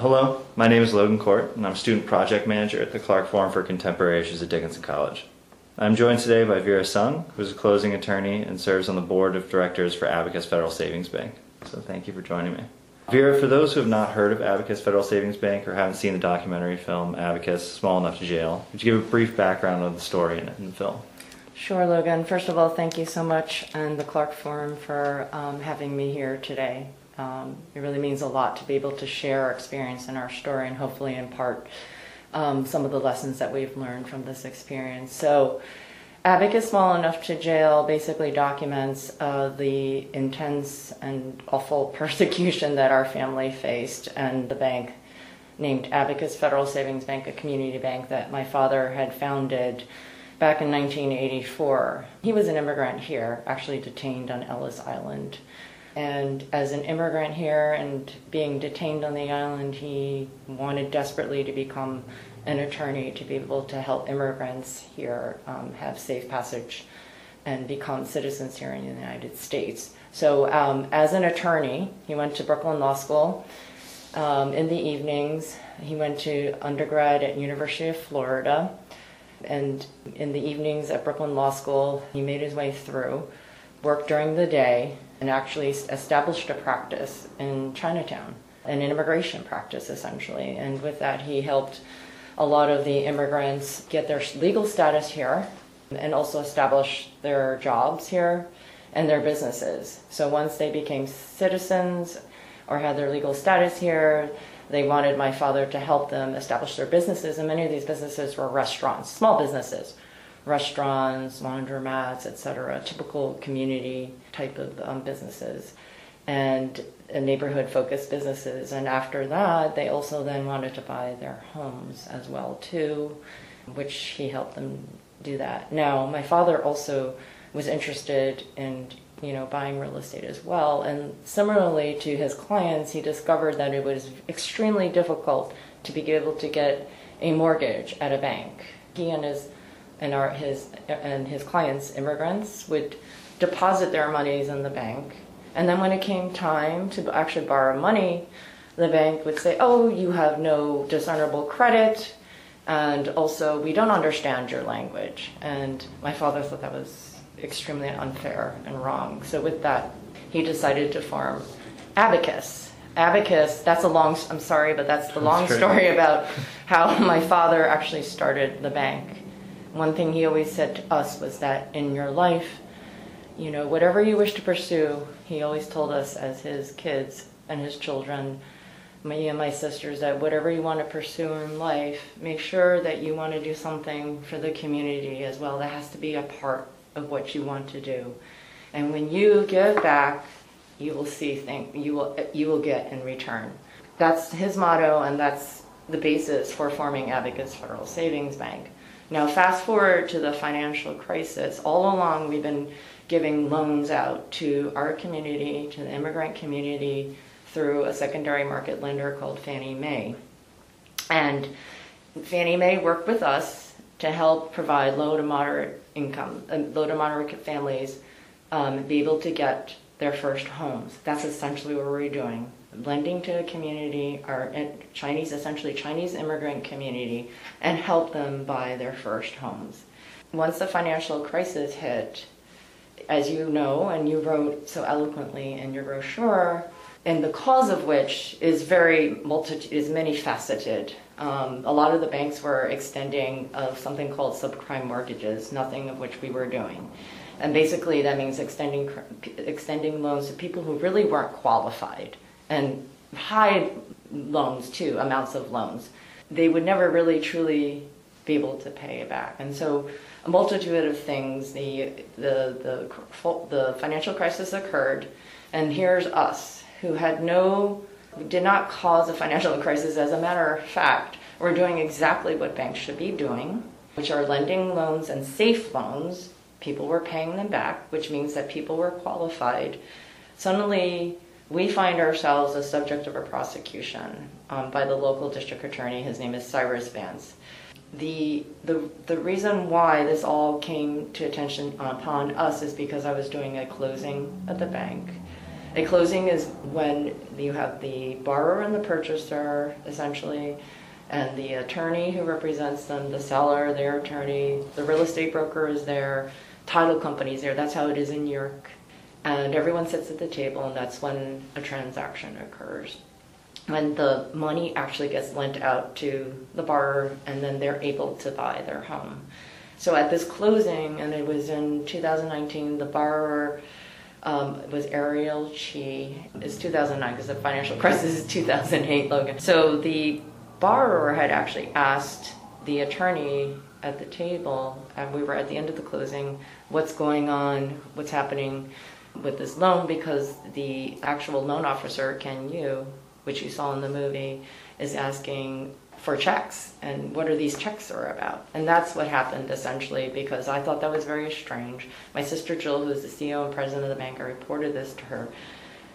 Hello, my name is Logan Court, and I'm student project manager at the Clark Forum for Contemporary Issues at Dickinson College. I'm joined today by Vera Sung, who's a closing attorney and serves on the board of directors for Abacus Federal Savings Bank. So thank you for joining me. Vera, for those who have not heard of Abacus Federal Savings Bank or haven't seen the documentary film Abacus Small Enough to Jail, would you give a brief background of the story in the film? Sure, Logan. First of all, thank you so much and the Clark Forum for um, having me here today. Um, it really means a lot to be able to share our experience and our story and hopefully impart um, some of the lessons that we've learned from this experience. So, Abacus Small Enough to Jail basically documents uh, the intense and awful persecution that our family faced and the bank named Abacus Federal Savings Bank, a community bank that my father had founded back in 1984. He was an immigrant here, actually detained on Ellis Island. And as an immigrant here and being detained on the island, he wanted desperately to become an attorney to be able to help immigrants here um, have safe passage and become citizens here in the United States. So, um, as an attorney, he went to Brooklyn Law School. Um, in the evenings, he went to undergrad at University of Florida, and in the evenings at Brooklyn Law School, he made his way through, worked during the day, and actually established a practice in Chinatown, an immigration practice essentially. And with that, he helped a lot of the immigrants get their legal status here and also establish their jobs here and their businesses. So once they became citizens or had their legal status here, they wanted my father to help them establish their businesses, and many of these businesses were restaurants, small businesses, restaurants, laundromats, etc., typical community type of um, businesses, and neighborhood focused businesses. And after that, they also then wanted to buy their homes as well too, which he helped them do that. Now, my father also was interested in you know buying real estate as well and similarly to his clients he discovered that it was extremely difficult to be able to get a mortgage at a bank he and his and our his and his clients immigrants would deposit their monies in the bank and then when it came time to actually borrow money the bank would say oh you have no discernible credit and also we don't understand your language and my father thought that was extremely unfair and wrong. So with that, he decided to form Abacus. Abacus, that's a long, I'm sorry, but that's the long story about how my father actually started the bank. One thing he always said to us was that in your life, you know, whatever you wish to pursue, he always told us as his kids and his children, me and my sisters, that whatever you want to pursue in life, make sure that you want to do something for the community as well. That has to be a part of what you want to do. And when you give back, you will see things you will you will get in return. That's his motto, and that's the basis for forming Abacus Federal Savings Bank. Now, fast forward to the financial crisis. All along, we've been giving loans out to our community, to the immigrant community, through a secondary market lender called Fannie Mae. And Fannie Mae worked with us to help provide low to moderate income, uh, low to moderate families um, be able to get their first homes. That's essentially what we're doing. Lending to a community, uh, Chinese, essentially Chinese immigrant community, and help them buy their first homes. Once the financial crisis hit, as you know, and you wrote so eloquently in your brochure, and the cause of which is very multi is many faceted. Um, a lot of the banks were extending of something called subprime mortgages, nothing of which we were doing. And basically, that means extending extending loans to people who really weren't qualified, and high loans too, amounts of loans. They would never really truly be able to pay it back, and so a multitude of things. The the the the financial crisis occurred, and here's us who had no did not cause a financial crisis. As a matter of fact, we're doing exactly what banks should be doing, which are lending loans and safe loans. People were paying them back, which means that people were qualified. Suddenly, we find ourselves a subject of a prosecution um, by the local district attorney. His name is Cyrus Vance. The, the, the reason why this all came to attention upon us is because I was doing a closing at the bank A closing is when you have the borrower and the purchaser, essentially, and the attorney who represents them, the seller, their attorney, the real estate broker is there, title company is there. That's how it is in New York. And everyone sits at the table, and that's when a transaction occurs. When the money actually gets lent out to the borrower, and then they're able to buy their home. So at this closing, and it was in 2019, the borrower um, was Ariel Chi. It's 2009 because the financial crisis is 2008, Logan. So the borrower had actually asked the attorney at the table, and we were at the end of the closing, what's going on, what's happening with this loan, because the actual loan officer, Ken Yu, which you saw in the movie, is asking for checks. And what are these checks are about? And that's what happened essentially because i thought that was very strange. My sister jill who's the ceo and president of the bank i reported this to her.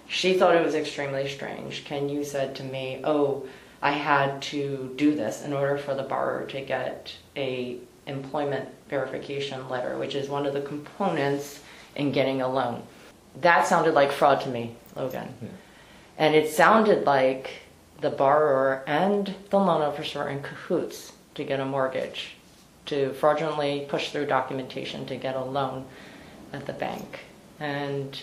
She thought it was extremely strange. Ken yu said to me oh i had to do this in order for the borrower to get a employment verification letter which is one of the components in getting a loan that sounded like fraud to me logan yeah. and it sounded like the borrower and the loan officer are in cahoots to get a mortgage, to fraudulently push through documentation to get a loan at the bank. And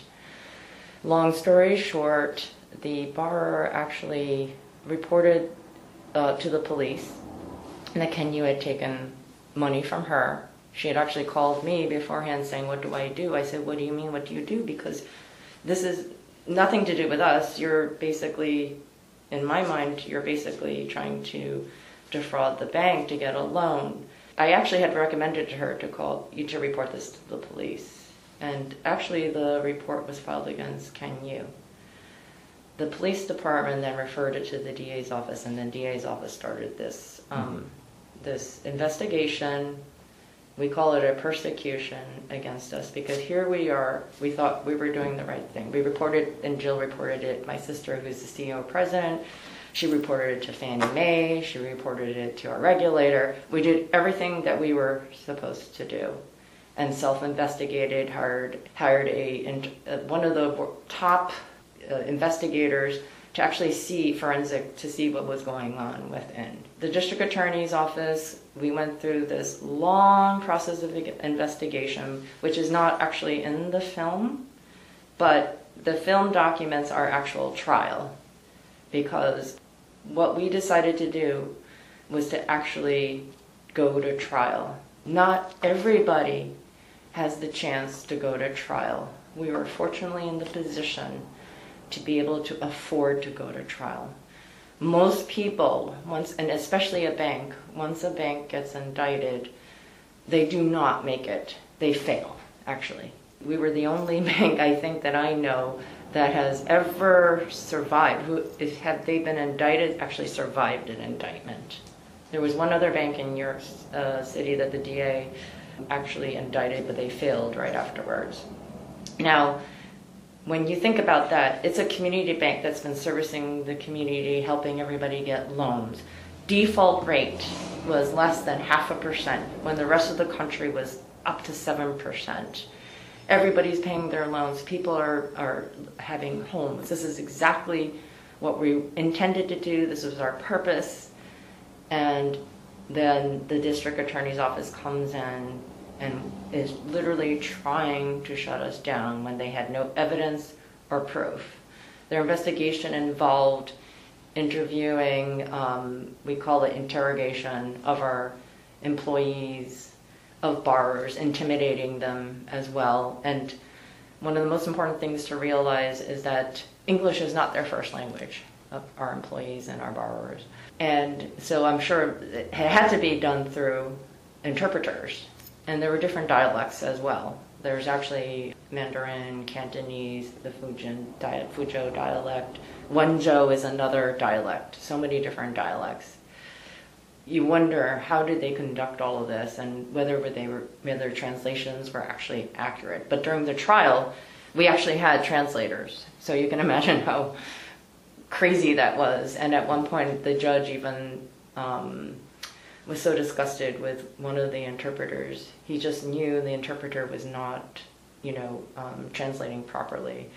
long story short, the borrower actually reported uh, to the police that Ken Yu had taken money from her. She had actually called me beforehand saying, What do I do? I said, What do you mean? What do you do? Because this is nothing to do with us. You're basically in my mind, you're basically trying to defraud the bank to get a loan. I actually had recommended to her to call you to report this to the police. And actually, the report was filed against Ken Yu. The police department then referred it to the DA's office, and then DA's office started this um, mm-hmm. this investigation we call it a persecution against us because here we are. We thought we were doing the right thing. We reported, and Jill reported it. My sister, who's the CEO president, she reported it to Fannie Mae. She reported it to our regulator. We did everything that we were supposed to do, and self-investigated. Hired hired a uh, one of the top uh, investigators to actually see forensic to see what was going on within the district attorney's office we went through this long process of investigation which is not actually in the film but the film documents our actual trial. Because what we decided to do was to actually go to trial. Not everybody has the chance to go to trial. We were fortunately in the position to be able to afford to go to trial. Most people, once, and especially a bank, once a bank gets indicted, they do not make it. They fail, actually. We were the only bank, I think, that I know that has ever survived. Who, if have they been indicted? Actually, survived an indictment. There was one other bank in York uh, City that the DA actually indicted, but they failed right afterwards. Now, when you think about that, it's a community bank that's been servicing the community, helping everybody get loans. Default rate was less than half a percent when the rest of the country was up to 7%. Everybody's paying their loans. People are, are having homes. This is exactly what we intended to do. This was our purpose. And then the district attorney's office comes in and is literally trying to shut us down when they had no evidence or proof. Their investigation involved interviewing, um, we call it interrogation, of our employees, of borrowers, intimidating them as well. And one of the most important things to realize is that English is not their first language of our employees and our borrowers. And so I'm sure it had to be done through interpreters and there were different dialects as well. There's actually Mandarin, Cantonese, the Fujian Fuzhou dialect. Wenzhou is another dialect. So many different dialects. You wonder how did they conduct all of this, and whether they were whether translations were actually accurate. But during the trial, we actually had translators, so you can imagine how crazy that was. And at one point, the judge even um, was so disgusted with one of the interpreters. He just knew the interpreter was not, you know, um, translating properly.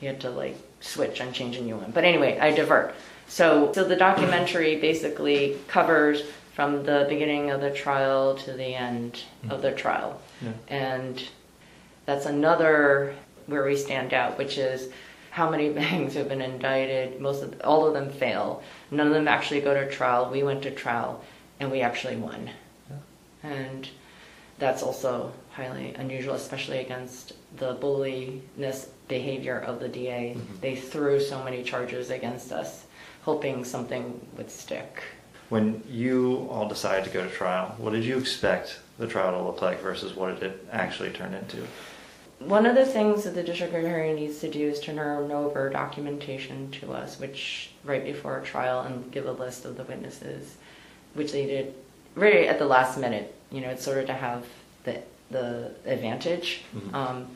he had to like switch and change a new one. But anyway, I divert. So, so the documentary basically covers from the beginning of the trial to the end of the trial. Yeah. And that's another where we stand out, which is how many banks have been indicted. Most of all of them fail. None of them actually go to trial. We went to trial, and we actually won. And that's also highly unusual, especially against the bulliness behavior of the DA. Mhm. They threw so many charges against us, hoping something would stick. When you all decided to go to trial, what did you expect the trial to look like versus what did it actually turn into? One of the things that the district attorney needs to do is turn over documentation to us, which right before a trial, and give a list of the witnesses, which they did right at the last minute. You know, it's sort of to have the the advantage. Mhm. Um,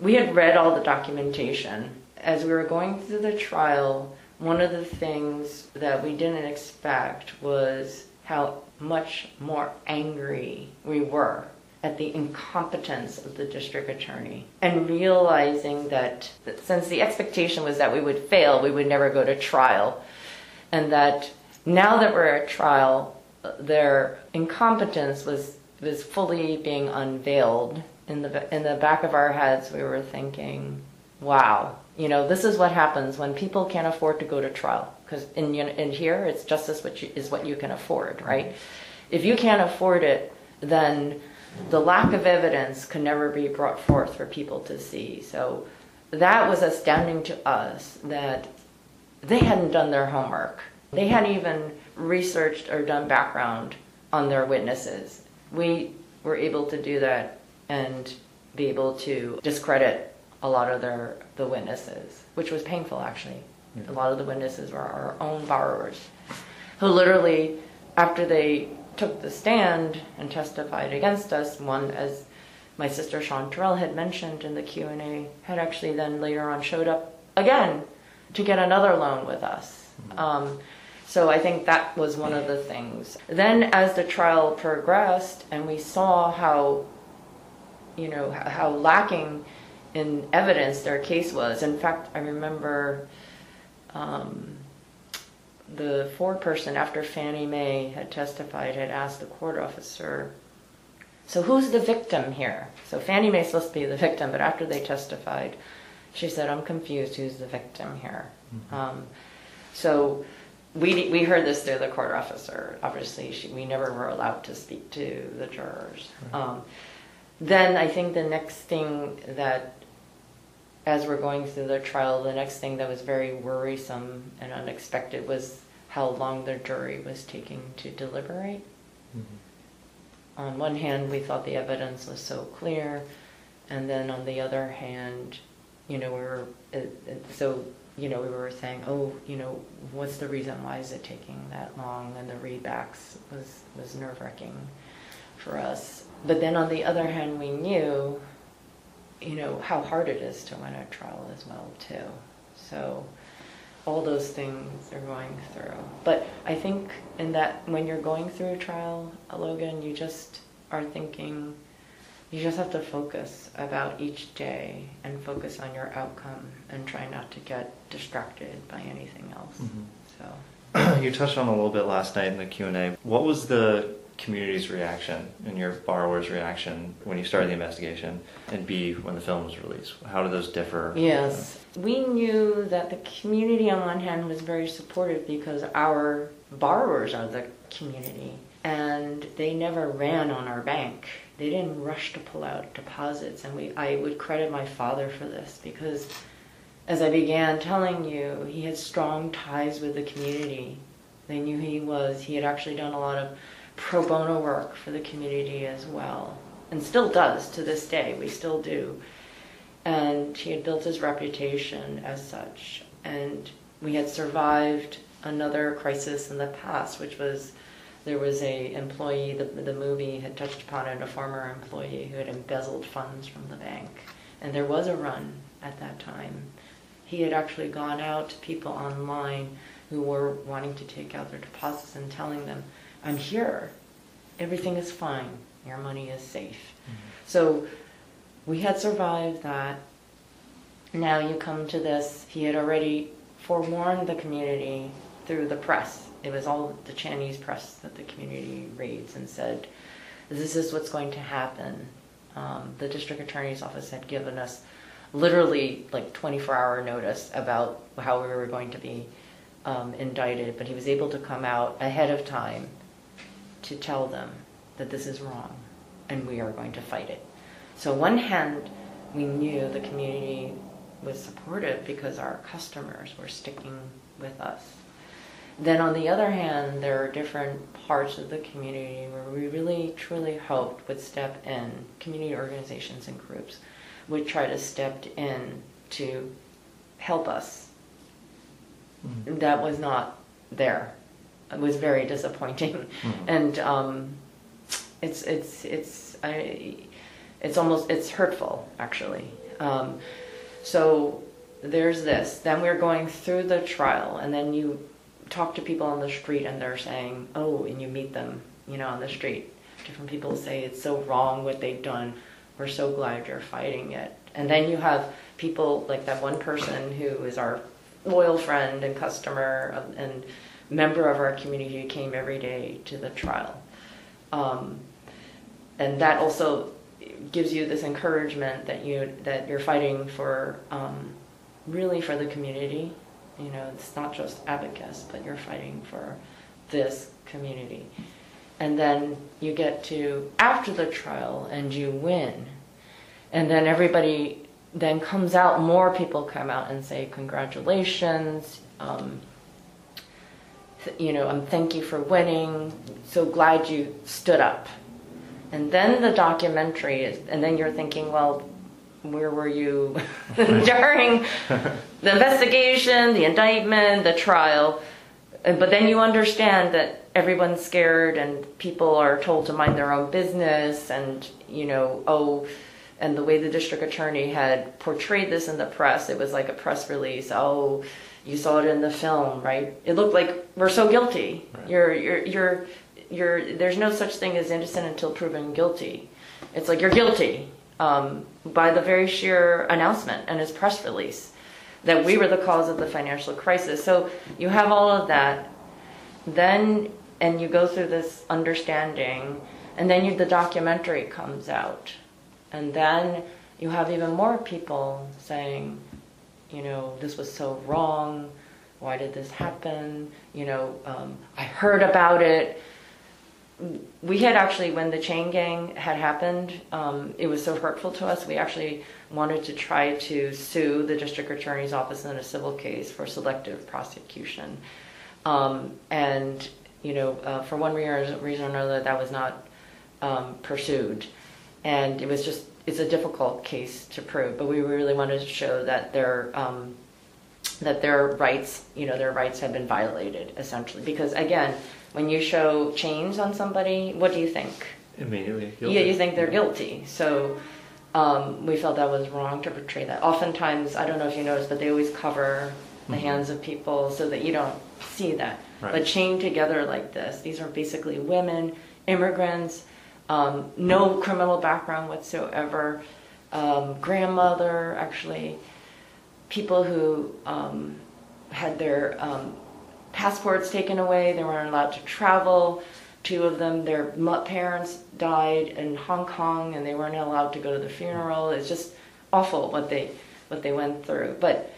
we had read all the documentation as we were going through the trial. One of the things that we didn't expect was how much more angry we were at the incompetence of the district attorney and realizing that, that since the expectation was that we would fail, we would never go to trial, and that now that we're at trial, their incompetence was was fully being unveiled in the in the back of our heads. We were thinking, "Wow, you know, this is what happens when people can't afford to go to trial." Because in in here, it's justice which is what you can afford, right? If you can't afford it, then the lack of evidence can never be brought forth for people to see. So that was astounding to us that they hadn't done their homework. They hadn't even researched or done background on their witnesses. We were able to do that and be able to discredit a lot of their the witnesses, which was painful actually. A lot of the witnesses were our own borrowers who literally after they took the stand and testified against us, one as my sister Chanterelle had mentioned in the Q&A had actually then later on showed up again to get another loan with us. Um, so I think that was one of the things. Then as the trial progressed and we saw how you know how lacking in evidence their case was. In fact, I remember um, the foreperson after Fannie Mae had testified had asked the court officer, "So who's the victim here?" So Fannie Mae's supposed to be the victim, but after they testified, she said, "I'm confused. Who's the victim here?" Um, so we we heard this through the court officer. Obviously, she, we never were allowed to speak to the jurors. Um, then I think the next thing that, as we're going through the trial, the next thing that was very worrisome and unexpected was how long the jury was taking to deliberate. On one hand, we thought the evidence was so clear, and then on the other hand, you know, we were it, it, so you know we were saying, oh, you know, what's the reason? Why is it taking that long? And the readbacks was was nerve wracking for us. But then on the other hand, we knew, you know, how hard it is to win a trial as well too. So all those things are going through. But I think in that when you're going through a trial, Logan, you just are thinking you just have to focus about each day and focus on your outcome and try not to get distracted by anything else. Mhm. So you touched on a little bit last night in the Q&A. What was the community's reaction and your borrower's reaction when you started the investigation and B, when the film was released? How did those differ? Yes. We knew that the community, on one hand, was very supportive because our borrowers are the community and they never ran on our bank. They didn't rush to pull out deposits. And we, I would credit my father for this because as I began telling you, he had strong ties with the community. They knew he was, he had actually done a lot of pro bono work for the community as well, and still does to this day. We still do and he had built his reputation as such. And we had survived another crisis in the past, which was there was a employee. The, the movie had touched upon it, a former employee who had embezzled funds from the bank, and there was a run at that time. He had actually gone out to people online who were wanting to take out their deposits and telling them, "I'm here. Everything is fine. Your money is safe." Mm-hmm. So we had survived that. now you come to this. He had already forewarned the community through the press. It was all the Chinese press that the community reads and said, this is what's going to happen. Um, the district attorney's office had given us literally like 24 hour notice about how we were going to be um, indicted, but he was able to come out ahead of time to tell them that this is wrong and we are going to fight it. So, one hand, we knew the community was supportive because our customers were sticking with us. Then, on the other hand, there are different parts of the community where we really truly hoped would step in, community organizations and groups would try to step in to help us. Mhm. That was not there. It was very disappointing, Mhm. and um, it's it's it's I, it's almost it's hurtful actually. Um, so there's this. Then we're going through the trial, and then you talk to people on the street, and they're saying, "Oh," and you meet them, you know, on the street. Different people say it's so wrong what they've done. We're so glad you're fighting it. And then you have people like that one person who is our loyal friend and customer and member of our community who came every day to the trial. Um, and that also gives you this encouragement that you that you're fighting for um, really for the community. You know, it's not just abacus, but you're fighting for this community. And then you get to after the trial and you win. And then everybody then comes out, more people come out and say, Congratulations. Um, you know, um, thank you for winning. So glad you stood up. And then the documentary is, and then you're thinking, well, where were you during the investigation, the indictment, the trial? Uh, but then you understand that everyone's scared and people are told to mind their own business and, you know, oh, and the way the district attorney had portrayed this in the press, it was like a press release. Oh, you saw it in the film, right? It looked like we're so guilty. Right. You're, you're, you're, you're, there's no such thing as innocent until proven guilty. It's like you're guilty um, by the very sheer announcement and his press release that we were the cause of the financial crisis. So you have all of that. Then, and you go through this understanding, and then you, the documentary comes out. And then you have even more people saying, you know, this was so wrong. Why did this happen? You know, um, I heard about it. We had actually, when the chain gang had happened, um, it was so hurtful to us. We actually wanted to try to sue the district attorney's office in a civil case for selective prosecution. Um, and, you know, uh, for one reason or another, that was not um, pursued and it was just it's a difficult case to prove but we really wanted to show that their um, that their rights you know their rights have been violated essentially because again when you show chains on somebody what do you think Immediately. yeah you think they're guilty so um, we felt that was wrong to portray that oftentimes i don't know if you noticed but they always cover the Mhm. hands of people so that you don't see that Right. but chained together like this these are basically women immigrants um, no criminal background whatsoever um, grandmother actually people who um, had their um, passports taken away they weren't allowed to travel. Two of them their parents died in hong kong and they weren't allowed to go to the funeral. It's just awful what they what they went through. But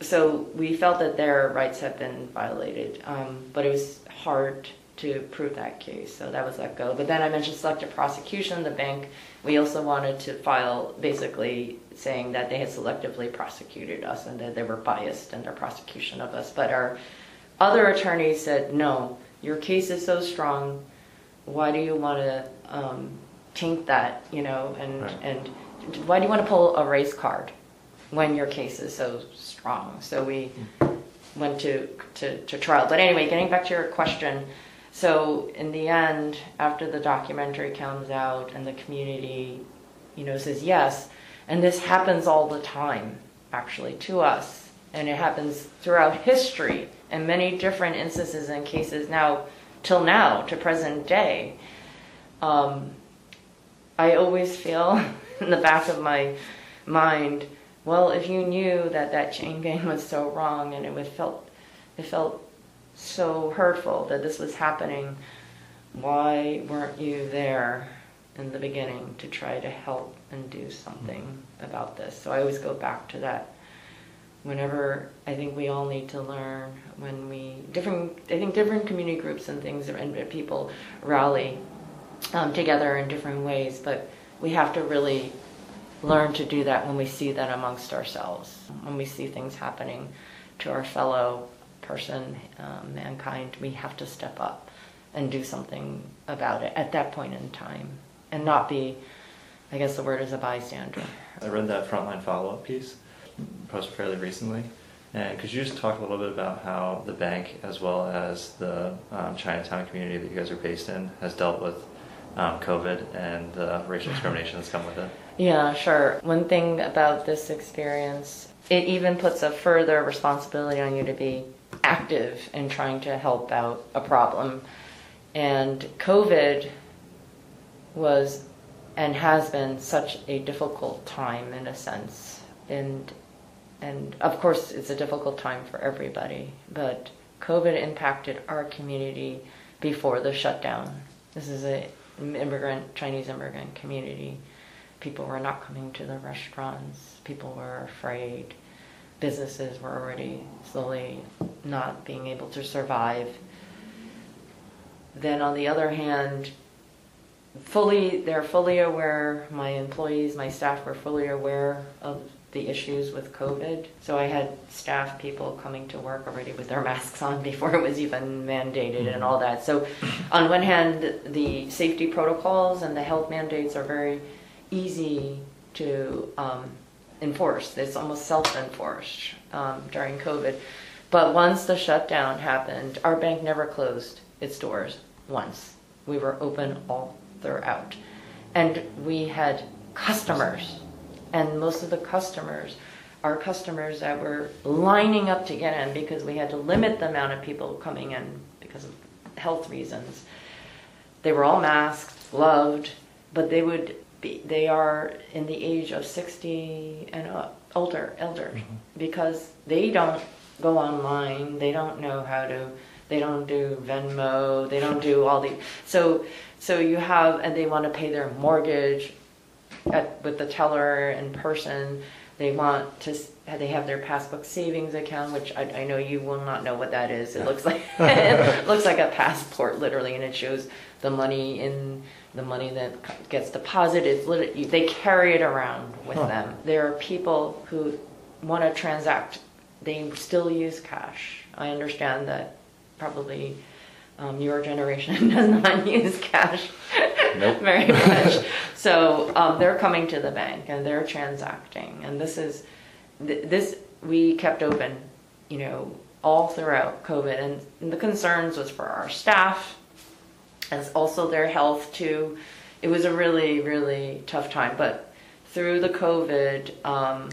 so we felt that their rights had been violated um, but it was hard to prove that case so that was let go. But then i mentioned selective prosecution the bank. We also wanted to file basically saying that they had selectively prosecuted us and that they were biased in their prosecution of us but our other attorneys said no your case is so strong. Why do you want to um, taint that you know and Right. and why do you want to pull a race card when your case is so strong? So we went to, to, to trial. But anyway getting back to your question so in the end after the documentary comes out and the community you know says yes and this happens all the time actually to us and it happens throughout history in many different instances and cases now till now to present day um, i always feel in the back of my mind well, if you knew that that chain gang was so wrong and it was felt, it felt so hurtful that this was happening, why weren't you there in the beginning to try to help and do something about this? So I always go back to that. Whenever I think we all need to learn when we different I think different community groups and things and people rally um, together in different ways, but we have to really learn to do that when we see that amongst ourselves, when we see things happening to our fellow person, um, mankind, we have to step up and do something about it at that point in time and not be, I guess the word is a bystander. I read that frontline follow up piece, posted fairly recently. And could you just talk a little bit about how the bank, as well as the um, Chinatown community that you guys are based in, has dealt with um, COVID and the racial discrimination that's come with it? Yeah, sure. One thing about this experience, it even puts a further responsibility on you to be active in trying to help out a problem. And COVID was and has been such a difficult time in a sense. And and of course it's a difficult time for everybody, but COVID impacted our community before the shutdown. This is a immigrant Chinese immigrant community. People were not coming to the restaurants. People were afraid. Businesses were already slowly not being able to survive. Then on the other hand, fully they're fully aware my employees my staff were fully aware of the issues with covid. So i had staff people coming to work already with their masks on before it was even mandated and all that. So on one hand the safety protocols and the health mandates are very easy to um, enforce. It's almost self-enforced um, during covid. But once the shutdown happened our bank never closed its doors once. We were open all throughout. And we had customers, and most of the customers are customers that were lining up to get in because we had to limit the amount of people coming in because of health reasons. They were all masked, gloved, but they would be, they are in the age of 60 and up, older, elder, mm-hmm. because they don't go online, they don't know how to, they don't do Venmo, they don't do all the, so so you have, and they want to pay their mortgage at, with the teller in person. They want to, they have their passbook savings account, which I, I know you will not know what that is. It looks like it looks like a passport, literally, and it shows the money in the money that gets deposited. They carry it around with huh. them. There are people who want to transact. They still use cash. I understand that probably um, your generation does not use cash nope. very much. so um, they're coming to the bank and they're transacting, and this is th- this we kept open, you know, all throughout COVID, and, and the concerns was for our staff, and also their health too. It was a really really tough time, but through the COVID, um,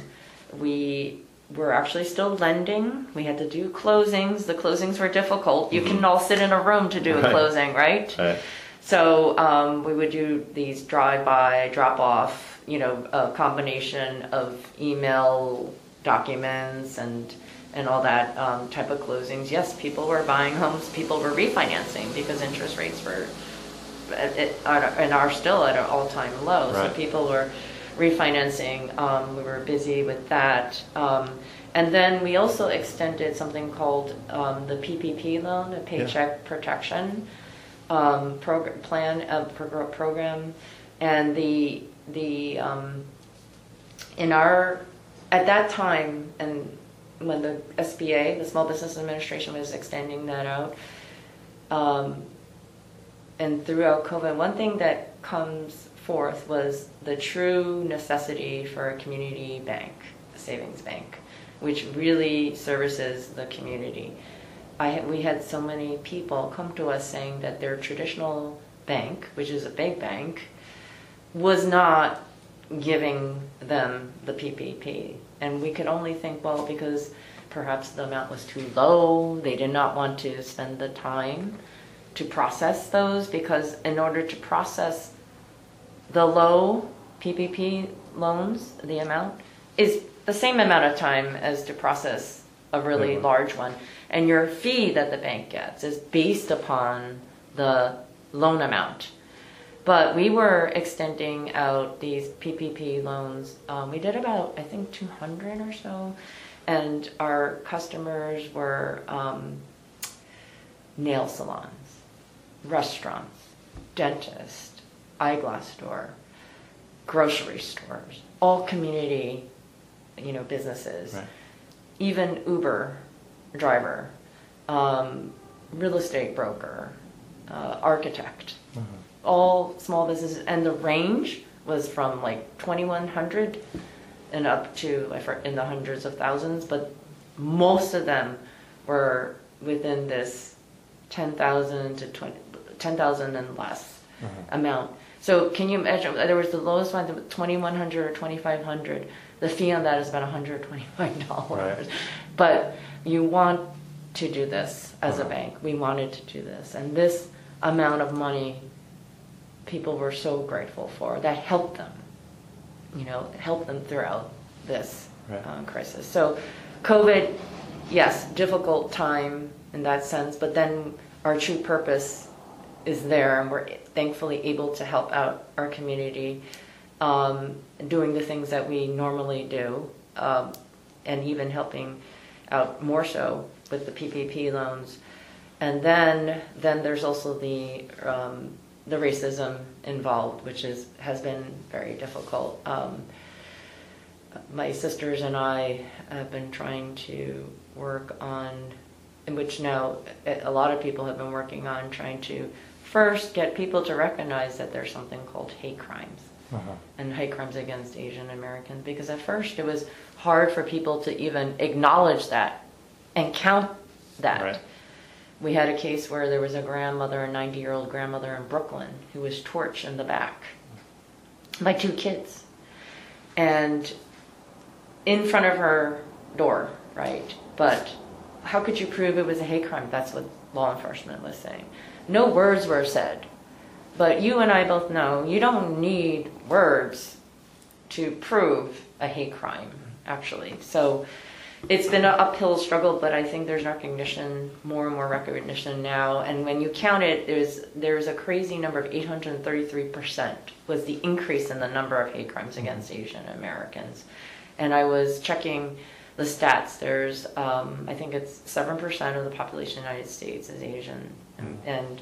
we we're actually still lending. We had to do closings. The closings were difficult. You mm-hmm. can all sit in a room to do a closing, right? right. So um, we would do these drive-by, drop-off, you know, a combination of email documents and and all that um, type of closings. Yes, people were buying homes. People were refinancing because interest rates were at, at, and are still at an all-time low. Right. So people were refinancing. Um, we were busy with that. Um, and then we also extended something called um, the PPP loan, a Paycheck yeah. Protection um, program, plan uh, program, and the the um, in our at that time and when the SBA, the Small Business Administration, was extending that out, um, and throughout COVID, one thing that comes forth was the true necessity for a community bank, a savings bank, which really services the community. I, we had so many people come to us saying that their traditional bank, which is a big bank, was not giving them the PPP. And we could only think, well, because perhaps the amount was too low, they did not want to spend the time to process those because in order to process the low PPP loans, the amount, is the same amount of time as to process a really one. large one. And your fee that the bank gets is based upon the loan amount. But we were extending out these PPP loans. Um, we did about, I think, 200 or so. And our customers were um, nail salons, restaurants, dentist, eyeglass store, grocery stores, all community, you know, businesses Right. even Uber driver, um, real estate broker, uh, architect, all small businesses, and the range was from like 2,100 and up to in the hundreds of thousands, but most of them were within this 10,000 to 20, 10,000 and less amount. So can you imagine? in other words, the lowest one, the 2,100 or 2,500. The fee on that is about 125 dollars. Right. But you want to do this as a Uh-huh. bank. We wanted to do this, and this amount of money, people were so grateful for. That helped them. You know, helped them throughout this Right. uh, crisis. So, COVID, yes, difficult time in that sense, but then our true purpose is there, and we're thankfully able to help out our community, um, doing the things that we normally do, um, and even helping out more so with the PPP loans. And then, then there's also the um, the racism involved, which is has been very difficult. Um, my sisters and I have been trying to work on, in which now a a lot of people have been working on trying to first get people to recognize that there's something called hate crimes Uh-huh. and hate crimes against Asian Americans because at first it was hard for people to even acknowledge that and count that. Right. We had a case where there was a grandmother, a 90 year old grandmother in Brooklyn, who was torched in the back by two kids. And in front of her door, right? But how could you prove it was a hate crime? That's what law enforcement was saying. No words were said. But you and I both know you don't need words to prove a hate crime, actually. So it's been an uphill struggle, but I think there's recognition, more and more recognition now. And when you count it, there's there's a crazy number of 833 percent was the increase in the number of hate crimes against Asian Americans. And I was checking the stats. There's um, I think it's seven percent of the population of the United States is Asian, and, and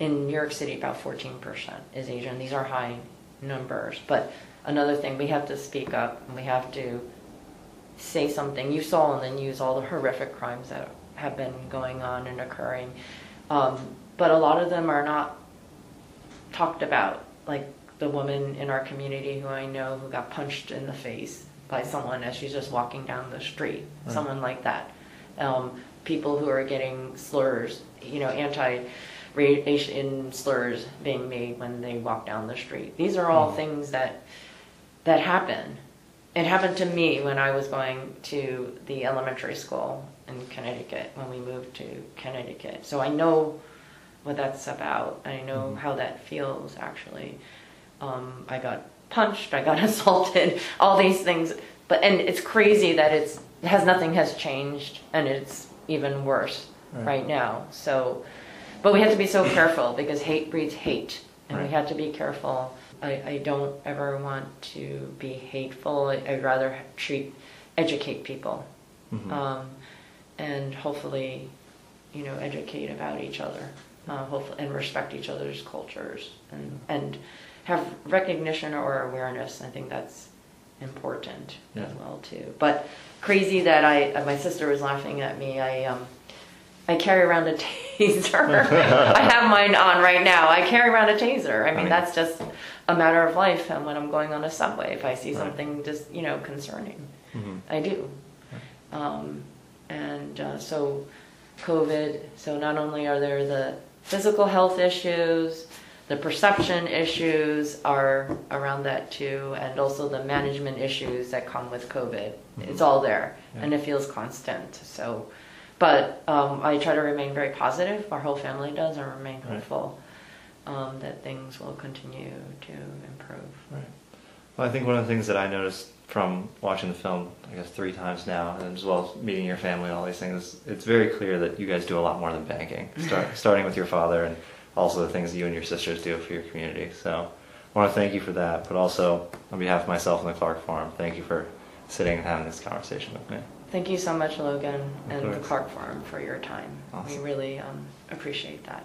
in New York City, about 14% is Asian. These are high numbers. But another thing, we have to speak up and we have to say something. You saw in the news all the horrific crimes that have been going on and occurring. Um, but a lot of them are not talked about. Like the woman in our community who I know who got punched in the face by someone as she's just walking down the street, Right. someone like that. Um, people who are getting slurs, you know, anti racial slurs being made when they walk down the street. These are all Mm. things that that happen. It happened to me when I was going to the elementary school in Connecticut when we moved to Connecticut. So I know what that's about. I know Mhm. how that feels actually. Um, I got punched, I got assaulted, all these things. But and it's crazy that it's has nothing has changed and it's even worse Right. right, now. So, but we have to be so careful because hate breeds hate, and we have to be careful. I, I don't ever want to be hateful. I'd rather treat, educate people, Mhm. um, and hopefully, you know, educate about each other, uh, hopefully, and respect each other's cultures, and and have recognition or awareness. I think that's important Yeah. as well too. But crazy that I, my sister was laughing at me. I um, I carry around a taser. I have mine on right now. I carry around a taser. I mean, that's just a matter of life. And when I'm going on a subway, if I see Right. something just you know concerning, Mhm. I do. Um, and uh, so, COVID. So not only are there the physical health issues, the perception issues are around that too, and also the management issues that come with COVID. It's all there, Yeah. and it feels constant. So, but um, I try to remain very positive. Our whole family does, and remain Right. hopeful um, that things will continue to improve. Right. Well, I think one of the things that I noticed from watching the film, I guess three times now, and as well as meeting your family and all these things, it's very clear that you guys do a lot more than banking. Start, starting with your father and also the things you and your sisters do for your community. So I want to thank you for that, but also on behalf of myself and the Clark Forum, thank you for sitting and having this conversation with me. Thank you so much, Logan, and the. Clark Forum for your time. We Awesome. really um, appreciate that.